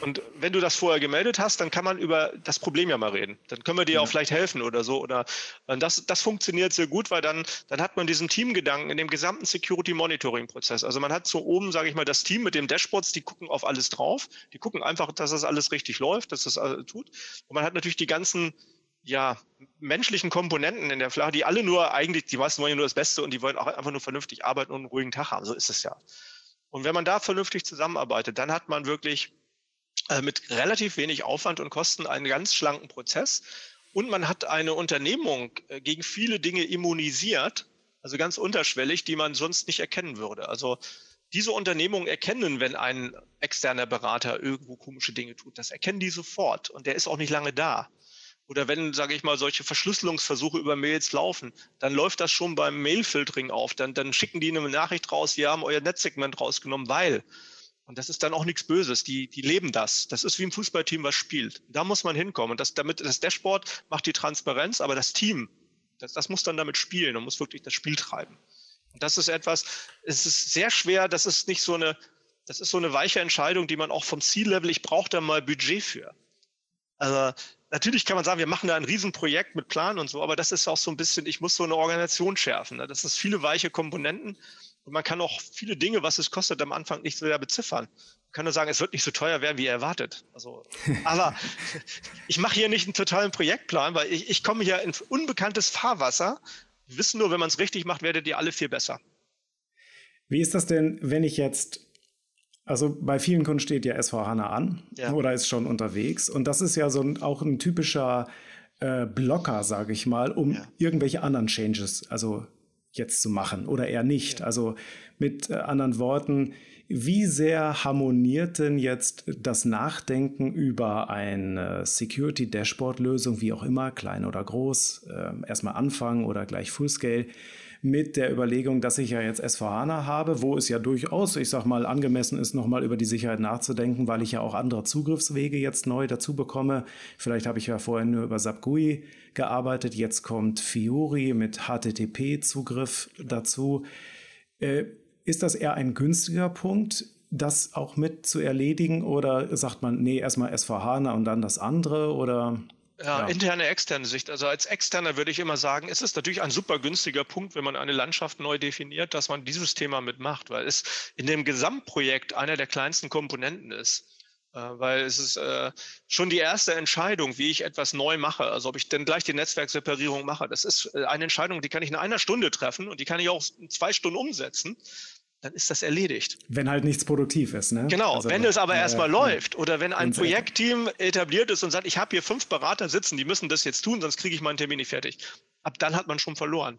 S1: Und wenn du das vorher gemeldet hast, dann kann man über das Problem ja mal reden. Dann können wir dir ja. auch vielleicht helfen oder so. Oder das, das funktioniert sehr gut, weil dann, dann hat man diesen Teamgedanken in dem gesamten Security-Monitoring-Prozess. Also man hat so oben, sage ich mal, das Team mit den Dashboards, die gucken auf alles drauf. Die gucken einfach, dass das alles richtig läuft, dass das alles tut. Und man hat natürlich die ganzen ja, menschlichen Komponenten in der Flache, die alle nur eigentlich, die meisten wollen ja nur das Beste und die wollen auch einfach nur vernünftig arbeiten und einen ruhigen Tag haben. So ist es ja. Und wenn man da vernünftig zusammenarbeitet, dann hat man wirklich äh, mit relativ wenig Aufwand und Kosten einen ganz schlanken Prozess. Und man hat eine Unternehmung äh, gegen viele Dinge immunisiert, also ganz unterschwellig, die man sonst nicht erkennen würde. Also diese Unternehmungen erkennen, wenn ein externer Berater irgendwo komische Dinge tut. Das erkennen die sofort und der ist auch nicht lange da. Oder wenn, sage ich mal, solche Verschlüsselungsversuche über Mails laufen, dann läuft das schon beim Mailfiltering auf. Dann, dann schicken die eine Nachricht raus, wir haben euer Netzsegment rausgenommen, weil und das ist dann auch nichts Böses. Die, die leben das. Das ist wie ein Fußballteam, was spielt. Da muss man hinkommen. Und das, damit, das Dashboard macht die Transparenz, aber das Team, das, das muss dann damit spielen und muss wirklich das Spiel treiben. Und das ist etwas, es ist sehr schwer, das ist nicht so eine, das ist so eine weiche Entscheidung, die man auch vom Ziellevel, ich brauche da mal Budget für. Also natürlich kann man sagen, wir machen da ein Riesenprojekt mit Plan und so, aber das ist auch so ein bisschen, ich muss so eine Organisation schärfen. Ne? Das ist viele weiche Komponenten und man kann auch viele Dinge, was es kostet, am Anfang nicht so sehr beziffern. Man kann nur sagen, es wird nicht so teuer werden, wie erwartet. Also, aber ich mache hier nicht einen totalen Projektplan, weil ich, ich komme hier in unbekanntes Fahrwasser. Wir wissen nur, wenn man es richtig macht, werdet ihr alle viel besser.
S2: Wie ist das denn, wenn ich jetzt also bei vielen Kunden steht ja SV HANA an ja. oder ist schon unterwegs. Und das ist ja so ein, auch ein typischer äh, Blocker, sage ich mal, um ja. irgendwelche anderen Changes, also jetzt zu machen oder eher nicht. Also mit äh, anderen Worten, wie sehr harmoniert denn jetzt das Nachdenken über eine Security-Dashboard-Lösung, wie auch immer, klein oder groß, äh, erstmal anfangen oder gleich Fullscale, mit der Überlegung, dass ich ja jetzt S4HANA habe, wo es ja durchaus, ich sag mal, angemessen ist, nochmal über die Sicherheit nachzudenken, weil ich ja auch andere Zugriffswege jetzt neu dazu bekomme. Vielleicht habe ich ja vorher nur über SAP GUI gearbeitet, jetzt kommt Fiori mit HTTP-Zugriff dazu. Äh, ist das eher ein günstiger Punkt, das auch mit zu erledigen oder sagt man, nee, erstmal S4HANA und dann das andere oder?
S1: Ja, ja, interne, externe Sicht. Also als Externer würde ich immer sagen, es ist natürlich ein super günstiger Punkt, wenn man eine Landschaft neu definiert, dass man dieses Thema mitmacht, weil es in dem Gesamtprojekt einer der kleinsten Komponenten ist. Äh, weil es ist äh, schon die erste Entscheidung, wie ich etwas neu mache. Also ob ich denn gleich die Netzwerkseparierung mache. Das ist äh, eine Entscheidung, die kann ich in einer Stunde treffen und die kann ich auch in zwei Stunden umsetzen dann ist das erledigt.
S2: Wenn halt nichts produktiv ist, ne?
S1: Genau, also, wenn es aber äh, erstmal äh, läuft oder wenn ein Projektteam etabliert ist und sagt, ich habe hier fünf Berater sitzen, die müssen das jetzt tun, sonst kriege ich meinen Termin nicht fertig. Ab dann hat man schon verloren.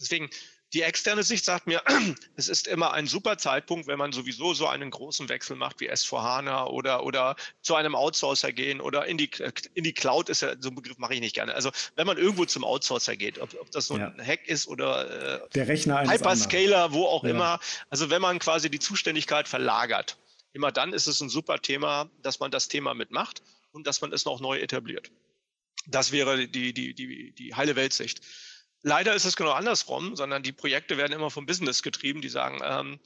S1: Deswegen, die externe Sicht sagt mir, es ist immer ein super Zeitpunkt, wenn man sowieso so einen großen Wechsel macht wie S4HANA oder, oder zu einem Outsourcer gehen oder in die, in die Cloud ist ja so ein Begriff, mache ich nicht gerne. Also wenn man irgendwo zum Outsourcer geht, ob, ob das so ein ja. Hack ist oder
S2: äh, der Rechner
S1: Hyperscaler, wo auch ja. immer, also wenn man quasi die Zuständigkeit verlagert, immer dann ist es ein super Thema, dass man das Thema mitmacht und dass man es noch neu etabliert. Das wäre die, die, die, die heile Weltsicht. Leider ist es genau andersrum, sondern die Projekte werden immer vom Business getrieben, die sagen, ähm,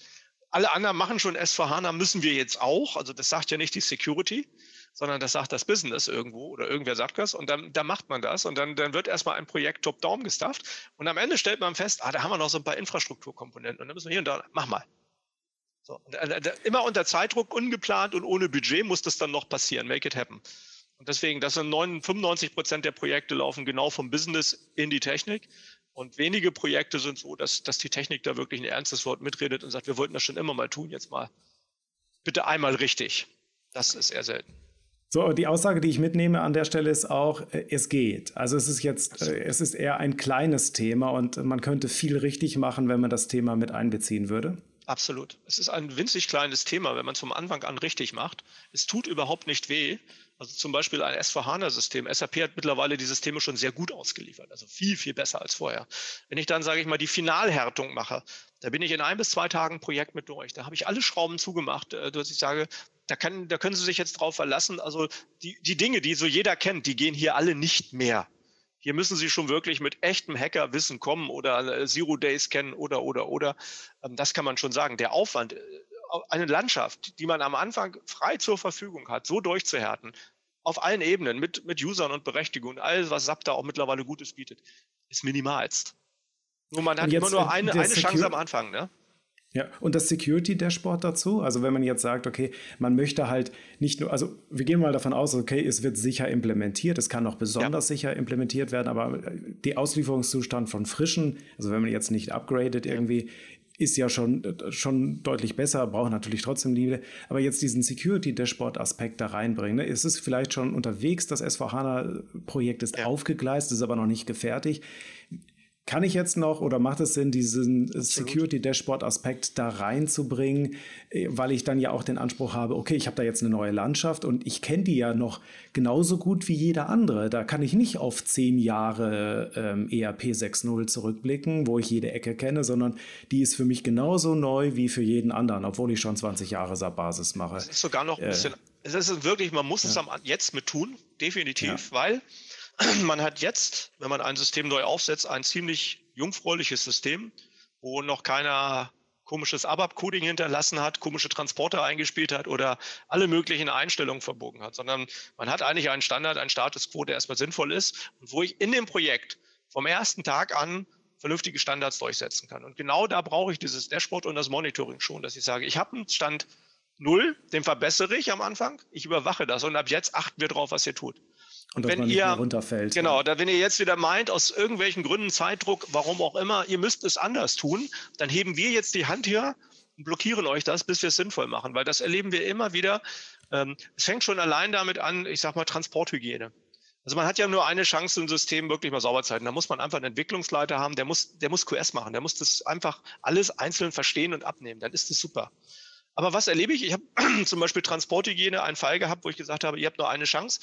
S1: alle anderen machen schon S4HANA, müssen wir jetzt auch. Also das sagt ja nicht die Security, sondern das sagt das Business irgendwo oder irgendwer sagt das und dann, dann macht man das und dann, dann wird erstmal ein Projekt top-down gestafft und am Ende stellt man fest, ah, da haben wir noch so ein paar Infrastrukturkomponenten und dann müssen wir hier und da, mach mal. So, und, äh, immer unter Zeitdruck, ungeplant und ohne Budget muss das dann noch passieren, make it happen. Und deswegen, das sind 95 Prozent der Projekte laufen genau vom Business in die Technik. Und wenige Projekte sind so, dass, dass die Technik da wirklich ein ernstes Wort mitredet und sagt, wir wollten das schon immer mal tun, jetzt mal bitte einmal richtig. Das ist eher selten.
S2: So, die Aussage, die ich mitnehme an der Stelle ist auch, äh, es geht. Also es ist jetzt, äh, es ist eher ein kleines Thema und man könnte viel richtig machen, wenn man das Thema mit einbeziehen würde.
S1: Absolut. Es ist ein winzig kleines Thema, wenn man es vom Anfang an richtig macht. Es tut überhaupt nicht weh. Also zum Beispiel ein S4HANA-System. SAP hat mittlerweile die Systeme schon sehr gut ausgeliefert, also viel, viel besser als vorher. Wenn ich dann, sage ich mal, die Finalhärtung mache, da bin ich in ein bis zwei Tagen Projekt mit durch. Da habe ich alle Schrauben zugemacht, äh, dass ich sage, da, kann, da können Sie sich jetzt drauf verlassen. Also die, die Dinge, die so jeder kennt, die gehen hier alle nicht mehr. Hier müssen Sie schon wirklich mit echtem Hackerwissen kommen oder äh, Zero Days kennen oder, oder, oder. Ähm, das kann man schon sagen. Der Aufwand, äh, eine Landschaft, die man am Anfang frei zur Verfügung hat, so durchzuhärten, auf allen Ebenen, mit, mit Usern und Berechtigungen, alles, was SAP da auch mittlerweile Gutes bietet, ist minimalst. Nur man hat immer nur äh, eine, eine Chance am Anfang, ne?
S2: Ja, und das Security-Dashboard dazu, also wenn man jetzt sagt, okay, man möchte halt nicht nur, also wir gehen mal davon aus, okay, es wird sicher implementiert, es kann auch besonders ja. sicher implementiert werden, aber der Auslieferungszustand von frischen, also wenn man jetzt nicht upgradet irgendwie, ist ja schon, schon deutlich besser, braucht natürlich trotzdem Liebe. Aber jetzt diesen Security-Dashboard-Aspekt da reinbringen, ne? ist es vielleicht schon unterwegs, das SVHANA-Projekt ist ja. aufgegleist, ist aber noch nicht gefertigt. Kann ich jetzt noch oder macht es Sinn, diesen Security-Dashboard-Aspekt da reinzubringen, äh, weil ich dann ja auch den Anspruch habe, okay, ich habe da jetzt eine neue Landschaft und ich kenne die ja noch genauso gut wie jeder andere. Da kann ich nicht auf zehn Jahre ähm, ERP 6.0 zurückblicken, wo ich jede Ecke kenne, sondern die ist für mich genauso neu wie für jeden anderen, obwohl ich schon 20 Jahre SAP-Basis mache.
S1: Das ist sogar noch ein bisschen, äh, es ist wirklich, man muss ja. es am, jetzt mit tun, definitiv, ja. weil man hat jetzt, wenn man ein System neu aufsetzt, ein ziemlich jungfräuliches System, wo noch keiner komisches ABAP-Coding hinterlassen hat, komische Transporter eingespielt hat oder alle möglichen Einstellungen verbogen hat, sondern man hat eigentlich einen Standard, einen Status quo, der erstmal sinnvoll ist und wo ich in dem Projekt vom ersten Tag an vernünftige Standards durchsetzen kann. Und genau da brauche ich dieses Dashboard und das Monitoring schon, dass ich sage, ich habe einen Stand null, den verbessere ich am Anfang, ich überwache das und ab jetzt achten wir drauf, was ihr tut.
S2: Und wenn ihr, runterfällt.
S1: Genau, da, wenn ihr jetzt wieder meint, aus irgendwelchen Gründen, Zeitdruck, warum auch immer, ihr müsst es anders tun, dann heben wir jetzt die Hand hier und blockieren euch das, bis wir es sinnvoll machen, weil das erleben wir immer wieder. Ähm, es fängt schon allein damit an, ich sag mal, Transporthygiene. Also man hat ja nur eine Chance, ein System wirklich mal sauber zu halten. Da muss man einfach einen Entwicklungsleiter haben, der muss, der muss QS machen, der muss das einfach alles einzeln verstehen und abnehmen. Dann ist das super. Aber was erlebe ich? Ich habe zum Beispiel Transporthygiene einen Fall gehabt, wo ich gesagt habe, ihr habt nur eine Chance.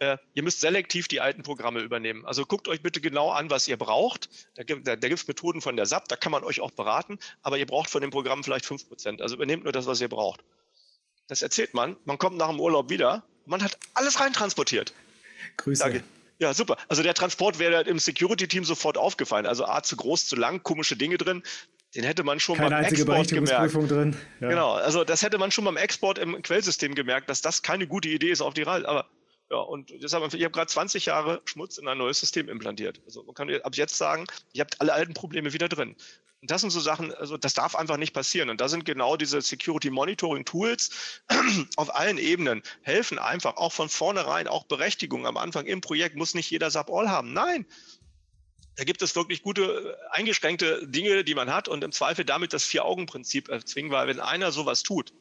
S1: Äh, ihr müsst selektiv die alten Programme übernehmen. Also guckt euch bitte genau an, was ihr braucht. Da gibt da, da es Methoden von der SAP, da kann man euch auch beraten, aber ihr braucht von dem Programm vielleicht fünf Prozent. Also übernehmt nur das, was ihr braucht. Das erzählt man. Man kommt nach dem Urlaub wieder. Man hat alles reintransportiert.
S2: Grüße. Danke.
S1: Ja, super. Also der Transport wäre im Security-Team sofort aufgefallen. Also A, zu groß, zu lang, komische Dinge drin den hätte man schon
S2: keine
S1: beim
S2: Export gemerkt. Drin.
S1: Ja. Genau, also das hätte man schon beim Export im Quellsystem gemerkt, dass das keine gute Idee ist auf die Reise. Aber ja, und deshalb, ich habe gerade 20 Jahre Schmutz in ein neues System implantiert. Also man kann ab jetzt sagen, ihr habt alle alten Probleme wieder drin. Und das sind so Sachen, also das darf einfach nicht passieren. Und da sind genau diese Security Monitoring Tools auf allen Ebenen helfen einfach auch von vornherein, auch Berechtigung am Anfang im Projekt muss nicht jeder SAP All haben. Nein, da gibt es wirklich gute äh, eingeschränkte Dinge, die man hat und im Zweifel damit das Vier-Augen-Prinzip erzwingen, weil wenn einer sowas tut,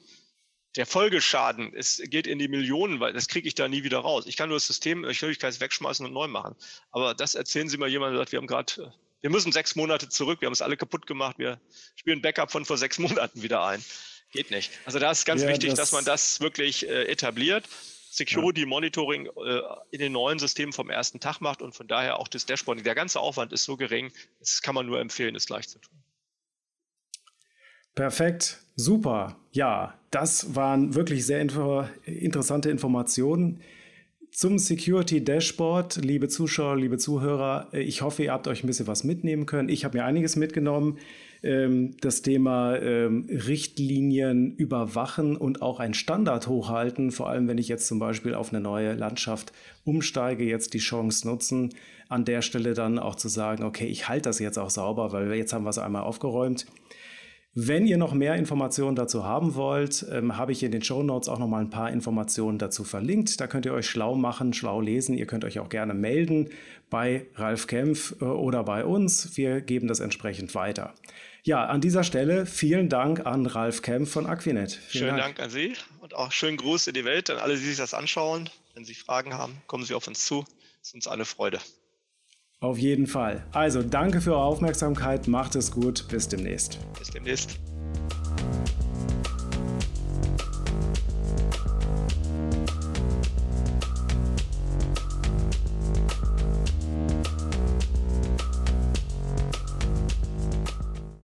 S1: der Folgeschaden ist, geht in die Millionen, weil das kriege ich da nie wieder raus. Ich kann nur das System, ich kann es wegschmeißen und neu machen. Aber das erzählen Sie mal jemandem, der sagt, wir haben gerade, äh, wir müssen sechs Monate zurück, wir haben es alle kaputt gemacht, wir spielen Backup von vor sechs Monaten wieder ein. Geht nicht. Also da ist ganz ja, wichtig, das dass man das wirklich äh, etabliert. Security Monitoring äh, in den neuen Systemen vom ersten Tag macht und von daher auch das Dashboarding. Der ganze Aufwand ist so gering, das kann man nur empfehlen, es gleich zu tun.
S2: Perfekt, super. Ja, das waren wirklich sehr info interessante Informationen zum Security Dashboard. Liebe Zuschauer, liebe Zuhörer, ich hoffe, ihr habt euch ein bisschen was mitnehmen können. Ich habe mir einiges mitgenommen ähm, das Thema ähm, Richtlinien überwachen und auch ein Standard hochhalten, vor allem wenn ich jetzt zum Beispiel auf eine neue Landschaft umsteige, jetzt die Chance nutzen, an der Stelle dann auch zu sagen, okay, ich halte das jetzt auch sauber, weil jetzt haben wir es einmal aufgeräumt. Wenn ihr noch mehr Informationen dazu haben wollt, ähm, habe ich in den Show Notes auch noch mal ein paar Informationen dazu verlinkt. Da könnt ihr euch schlau machen, schlau lesen. Ihr könnt euch auch gerne melden bei Ralf Kempf äh, oder bei uns. Wir geben das entsprechend weiter. Ja, an dieser Stelle vielen Dank an Ralf Kempf von Aquinet.
S1: Vielen schönen Dank. Dank an Sie und auch schönen Gruß in die Welt an alle, die sich das anschauen. Wenn Sie Fragen haben, kommen Sie auf uns zu. Es ist uns eine Freude.
S2: Auf jeden Fall. Also danke für eure Aufmerksamkeit, macht es gut, bis demnächst.
S1: Bis demnächst.